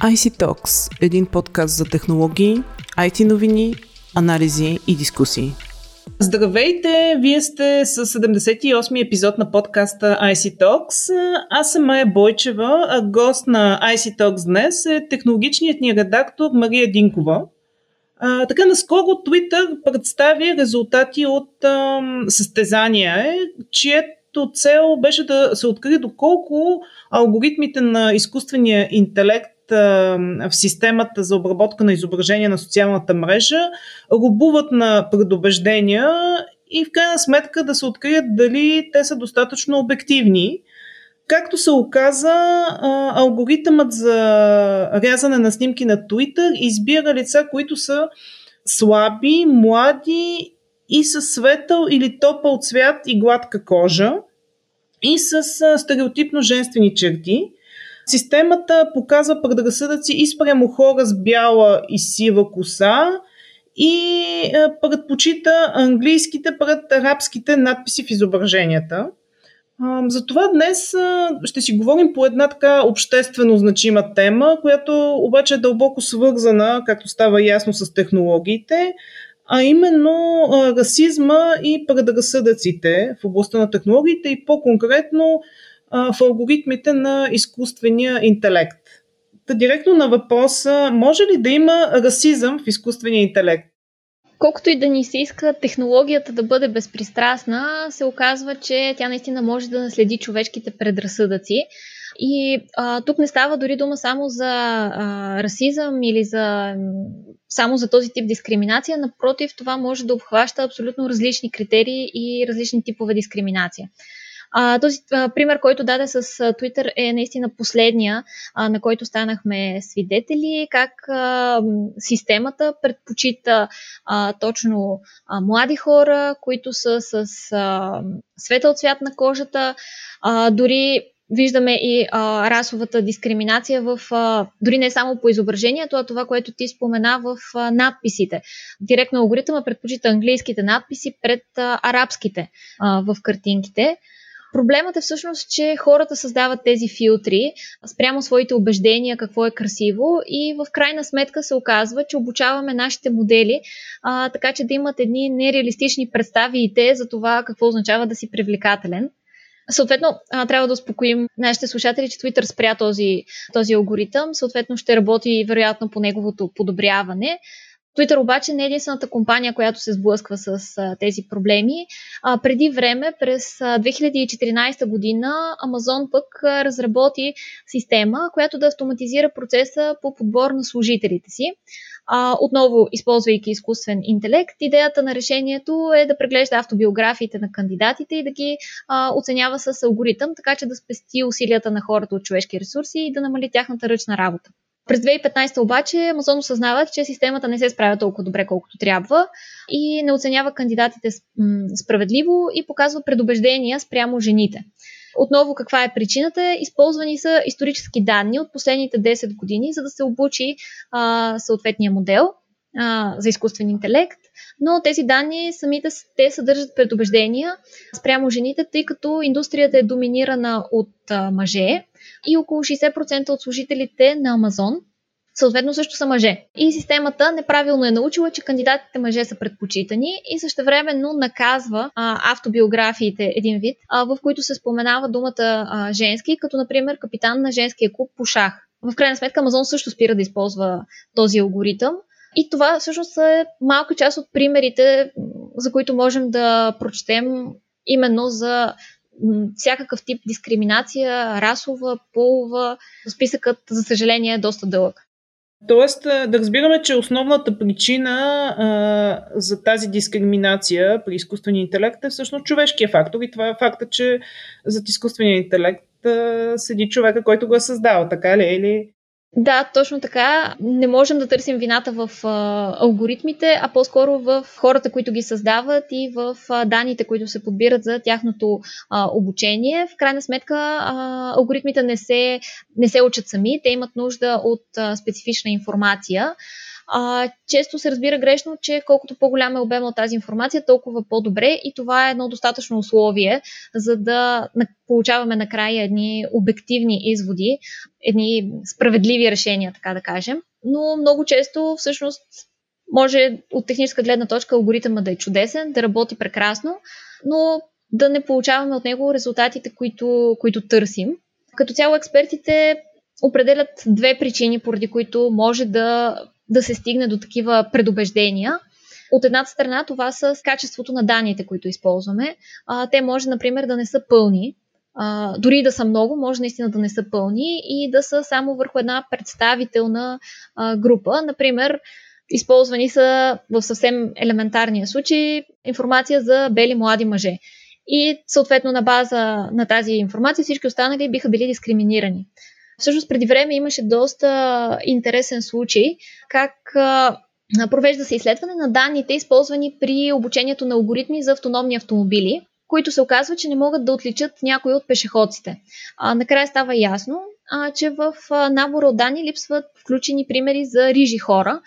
IC Talks – един подкаст за технологии, IT новини, анализи и дискусии. Здравейте! Вие сте с 78-ми епизод на подкаста IC Talks. Аз съм Майя Бойчева, а гост на IC Talks днес е технологичният ни редактор Мария Динкова. А, така, наскоро Twitter представи резултати от а, състезания, чието цел беше да се открие доколко алгоритмите на изкуствения интелект в системата за обработка на изображения на социалната мрежа рубуват на предубеждения и в крайна сметка да се открият дали те са достатъчно обективни. Както се оказа, алгоритъмът за рязане на снимки на Twitter избира лица, които са слаби, млади и с светъл или топъл цвят и гладка кожа и с стереотипно женствени черти. Системата показва предразсъдъци и спрямо хора с бяла и сива коса и предпочита английските пред арабските надписи в изображенията. Затова днес ще си говорим по една така обществено значима тема, която обаче е дълбоко свързана, както става ясно с технологиите, а именно расизма и предразсъдъците в областта на технологиите и по-конкретно в алгоритмите на изкуствения интелект. Та директно на въпроса, може ли да има расизъм в изкуствения интелект? Колкото и да ни се иска технологията да бъде безпристрастна, се оказва, че тя наистина може да наследи човешките предразсъдъци. И а, тук не става дори дума само за а, расизъм или за само за този тип дискриминация. Напротив, това може да обхваща абсолютно различни критерии и различни типове дискриминация. А, този а, пример, който даде с а, Twitter е наистина последния, а, на който станахме свидетели, как а, системата предпочита а, точно а, млади хора, които са с а, светъл цвят на кожата, а, дори виждаме и а, расовата дискриминация в, а, дори не само по изображението, а това, което ти спомена в а, надписите. Директно алгоритъма предпочита английските надписи пред а, арабските а, в картинките. Проблемът е всъщност, че хората създават тези филтри спрямо своите убеждения какво е красиво и в крайна сметка се оказва, че обучаваме нашите модели а, така, че да имат едни нереалистични представи и те за това какво означава да си привлекателен. Съответно, трябва да успокоим нашите слушатели, че Twitter спря този, този алгоритъм. Съответно, ще работи вероятно по неговото подобряване. Twitter обаче не е единствената компания, която се сблъсква с а, тези проблеми. А, преди време, през а, 2014 година, Amazon пък а, разработи система, която да автоматизира процеса по подбор на служителите си. А, отново, използвайки изкуствен интелект, идеята на решението е да преглежда автобиографиите на кандидатите и да ги а, оценява с алгоритъм, така че да спести усилията на хората от човешки ресурси и да намали тяхната ръчна работа. През 2015 обаче Amazon осъзнават, че системата не се справя толкова добре, колкото трябва и не оценява кандидатите справедливо и показва предубеждения спрямо жените. Отново, каква е причината? Използвани са исторически данни от последните 10 години, за да се обучи а, съответния модел а, за изкуствен интелект, но тези данни самите те съдържат предубеждения спрямо жените, тъй като индустрията е доминирана от а, мъже и около 60% от служителите на Амазон съответно също са мъже. И системата неправилно е научила, че кандидатите мъже са предпочитани и същевременно наказва а, автобиографиите един вид, а, в които се споменава думата а, женски, като например капитан на женския клуб по шах. В крайна сметка Амазон също спира да използва този алгоритъм. И това всъщност е малка част от примерите, за които можем да прочетем именно за всякакъв тип дискриминация, расова, полова. Списъкът, за съжаление, е доста дълъг. Тоест, да разбираме, че основната причина а, за тази дискриминация при изкуствения интелект е всъщност човешкия фактор и това е факта, че зад изкуствения интелект а, седи човека, който го е създал, така ли? Или да, точно така. Не можем да търсим вината в а, алгоритмите, а по-скоро в хората, които ги създават и в а, данните, които се подбират за тяхното а, обучение. В крайна сметка, а, алгоритмите не се, не се учат сами, те имат нужда от а, специфична информация. А, често се разбира грешно, че колкото по-голям е обем от тази информация, толкова по-добре и това е едно достатъчно условие, за да получаваме накрая едни обективни изводи, едни справедливи решения, така да кажем. Но много често всъщност може от техническа гледна точка алгоритъма да е чудесен, да работи прекрасно, но да не получаваме от него резултатите, които, които търсим. Като цяло експертите определят две причини, поради които може да, да се стигне до такива предубеждения. От едната страна това са с качеството на данните, които използваме. А, те може, например, да не са пълни. А, дори да са много, може наистина да не са пълни и да са само върху една представителна а, група. Например, използвани са в съвсем елементарния случай информация за бели млади мъже. И съответно на база на тази информация всички останали биха били дискриминирани. Всъщност преди време имаше доста интересен случай, как провежда се изследване на данните, използвани при обучението на алгоритми за автономни автомобили, които се оказва, че не могат да отличат някои от пешеходците. А, накрая става ясно, а, че в набора от данни липсват включени примери за рижи хора,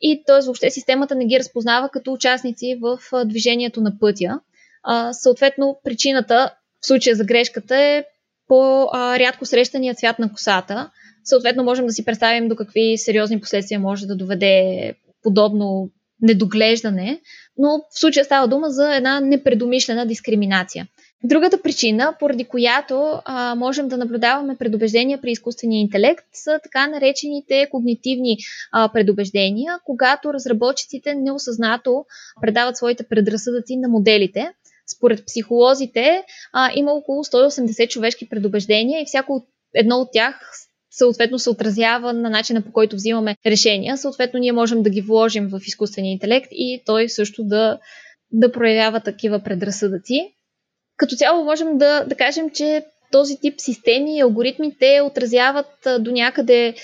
и т.е. въобще системата не ги разпознава като участници в движението на пътя. А, съответно, причината в случая за грешката е по-рядко срещания цвят на косата. Съответно, можем да си представим до какви сериозни последствия може да доведе подобно недоглеждане, но в случая става дума за една непредомишлена дискриминация. Другата причина, поради която а, можем да наблюдаваме предубеждения при изкуствения интелект, са така наречените когнитивни а, предубеждения, когато разработчиците неосъзнато предават своите предразсъдъци на моделите. Според психолозите а, има около 180 човешки предубеждения и всяко едно от тях съответно се отразява на начина по който взимаме решения. Съответно, ние можем да ги вложим в изкуствения интелект и той също да, да проявява такива предразсъдъци. Като цяло можем да, да кажем, че този тип системи и алгоритми те отразяват до някъде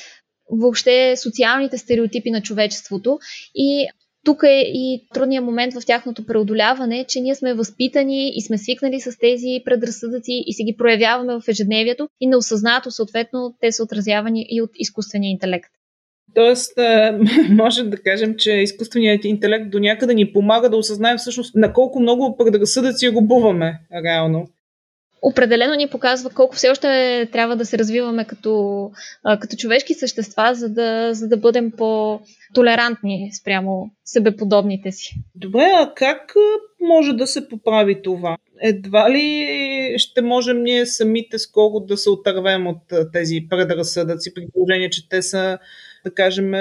въобще социалните стереотипи на човечеството и тук е и трудният момент в тяхното преодоляване, че ние сме възпитани и сме свикнали с тези предразсъдъци и си ги проявяваме в ежедневието и неосъзнато, съответно, те са отразявани и от изкуствения интелект. Тоест, може да кажем, че изкуственият интелект до някъде ни помага да осъзнаем всъщност на колко много предразсъдъци губуваме реално определено ни показва колко все още трябва да се развиваме като, като човешки същества, за да, за да бъдем по-толерантни спрямо себеподобните си. Добре, а как може да се поправи това? Едва ли ще можем ние самите скоро да се отървем от тези предразсъдъци, при положение, че те са, да кажем,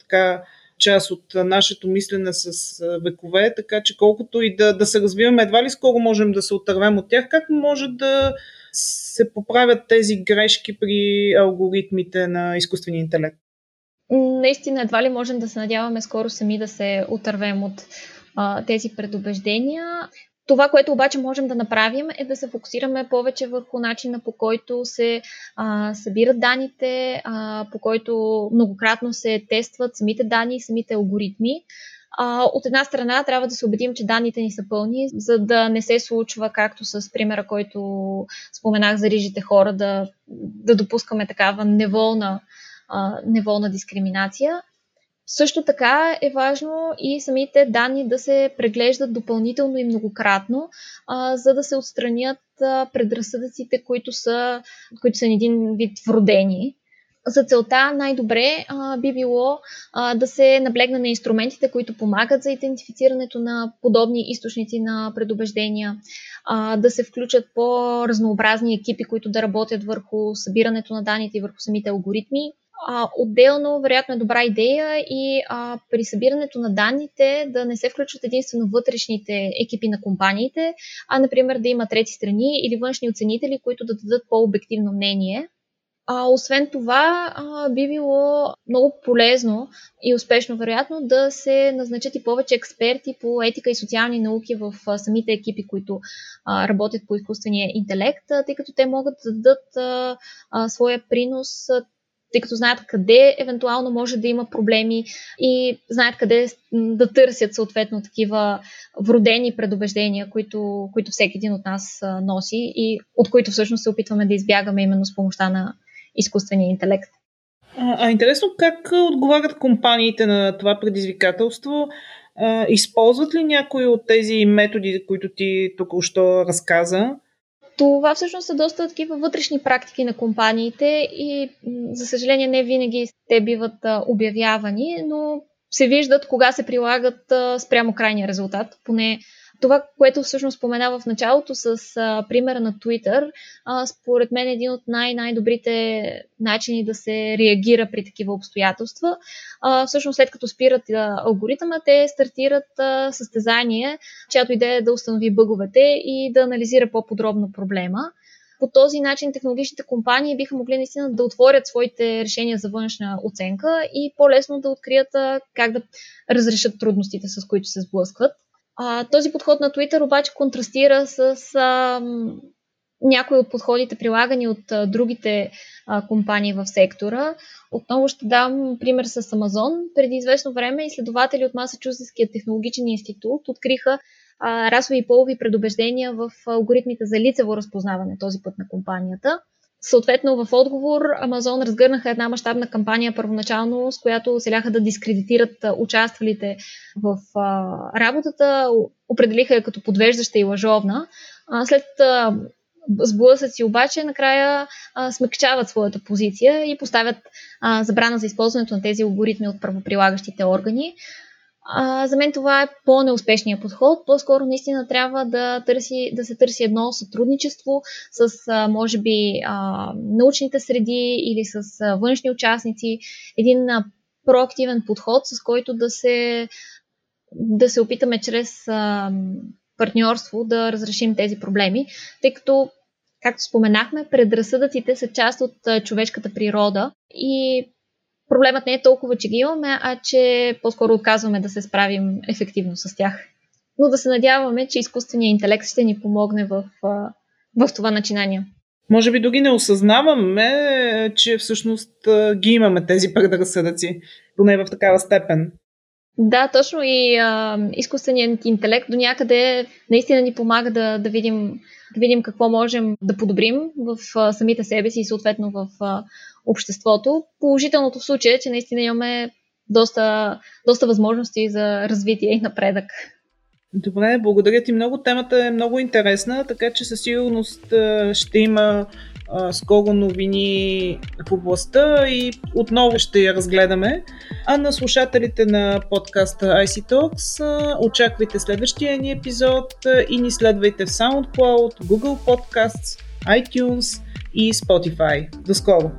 така, част от нашето мислене с векове, така че колкото и да, да се развиваме, едва ли скоро можем да се отървем от тях, как може да се поправят тези грешки при алгоритмите на изкуствения интелект? Наистина, едва ли можем да се надяваме скоро сами да се отървем от а, тези предубеждения. Това, което обаче можем да направим е да се фокусираме повече върху начина по който се а, събират данните, а, по който многократно се тестват самите данни самите алгоритми. А, от една страна трябва да се убедим, че данните ни са пълни, за да не се случва, както с примера, който споменах за рижите хора, да, да допускаме такава неволна, а, неволна дискриминация. Също така е важно и самите данни да се преглеждат допълнително и многократно, а, за да се отстранят а, предразсъдъците, които са, които са един вид вродени. За целта най-добре а, би било а, да се наблегна на инструментите, които помагат за идентифицирането на подобни източници на предубеждения, а, да се включат по-разнообразни екипи, които да работят върху събирането на данните и върху самите алгоритми а, отделно, вероятно е добра идея и а, при събирането на данните да не се включват единствено вътрешните екипи на компаниите, а, например, да има трети страни или външни оценители, които да дадат по-обективно мнение. А, освен това, а, би било много полезно и успешно, вероятно, да се назначат и повече експерти по етика и социални науки в а, самите екипи, които а, работят по изкуствения интелект, а, тъй като те могат да дадат а, а, своя принос тъй като знаят къде евентуално може да има проблеми и знаят къде да търсят съответно такива вродени предубеждения, които, които всеки един от нас носи и от които всъщност се опитваме да избягаме именно с помощта на изкуствения интелект. А, а интересно как отговарят компаниите на това предизвикателство? А, използват ли някои от тези методи, които ти току-що разказа? Това всъщност са доста такива вътрешни практики на компаниите и за съжаление не винаги те биват обявявани, но се виждат кога се прилагат спрямо крайния резултат. Поне това, което всъщност споменава в началото с а, примера на Twitter, а, според мен е един от най-най-добрите начини да се реагира при такива обстоятелства. А, всъщност след като спират а, алгоритъма, те стартират а, състезание, чиято идея е да установи бъговете и да анализира по-подробно проблема. По този начин технологичните компании биха могли наистина да отворят своите решения за външна оценка и по-лесно да открият как да разрешат трудностите, с които се сблъскват. А, този подход на Twitter обаче контрастира с а, някои от подходите, прилагани от а, другите а, компании в сектора. Отново ще дам пример с Amazon. Преди известно време изследователи от Масачузетския технологичен институт откриха расови и полови предубеждения в алгоритмите за лицево разпознаване този път на компанията. Съответно, в отговор Амазон разгърнаха една мащабна кампания първоначално, с която селяха да дискредитират участвалите в а, работата, определиха я като подвеждаща и лъжовна. А, след а, сблъсъци обаче, накрая а, смекчават своята позиция и поставят а, забрана за използването на тези алгоритми от правоприлагащите органи. А, за мен това е по-неуспешният подход. По-скоро наистина трябва да, търси, да се търси едно сътрудничество с, а, може би, а, научните среди или с а, външни участници. Един а, проактивен подход, с който да се, да се опитаме чрез а, партньорство да разрешим тези проблеми, тъй като както споменахме, предразсъдъците са част от човешката природа и проблемът не е толкова, че ги имаме, а че по-скоро отказваме да се справим ефективно с тях. Но да се надяваме, че изкуственият интелект ще ни помогне в, в това начинание. Може би други не осъзнаваме, че всъщност ги имаме тези предразсъдъци, поне в такава степен. Да, точно и а, изкуственият интелект до някъде наистина ни помага да, да, видим, да видим какво можем да подобрим в а, самите себе си и съответно в а, обществото. Положителното в случая е, че наистина имаме доста, доста възможности за развитие и напредък. Добре, благодаря ти много. Темата е много интересна, така че със сигурност ще има скоро новини в областта и отново ще я разгледаме. А на слушателите на подкаста IC Talks очаквайте следващия ни епизод и ни следвайте в SoundCloud, Google Podcasts, iTunes и Spotify. До скоро!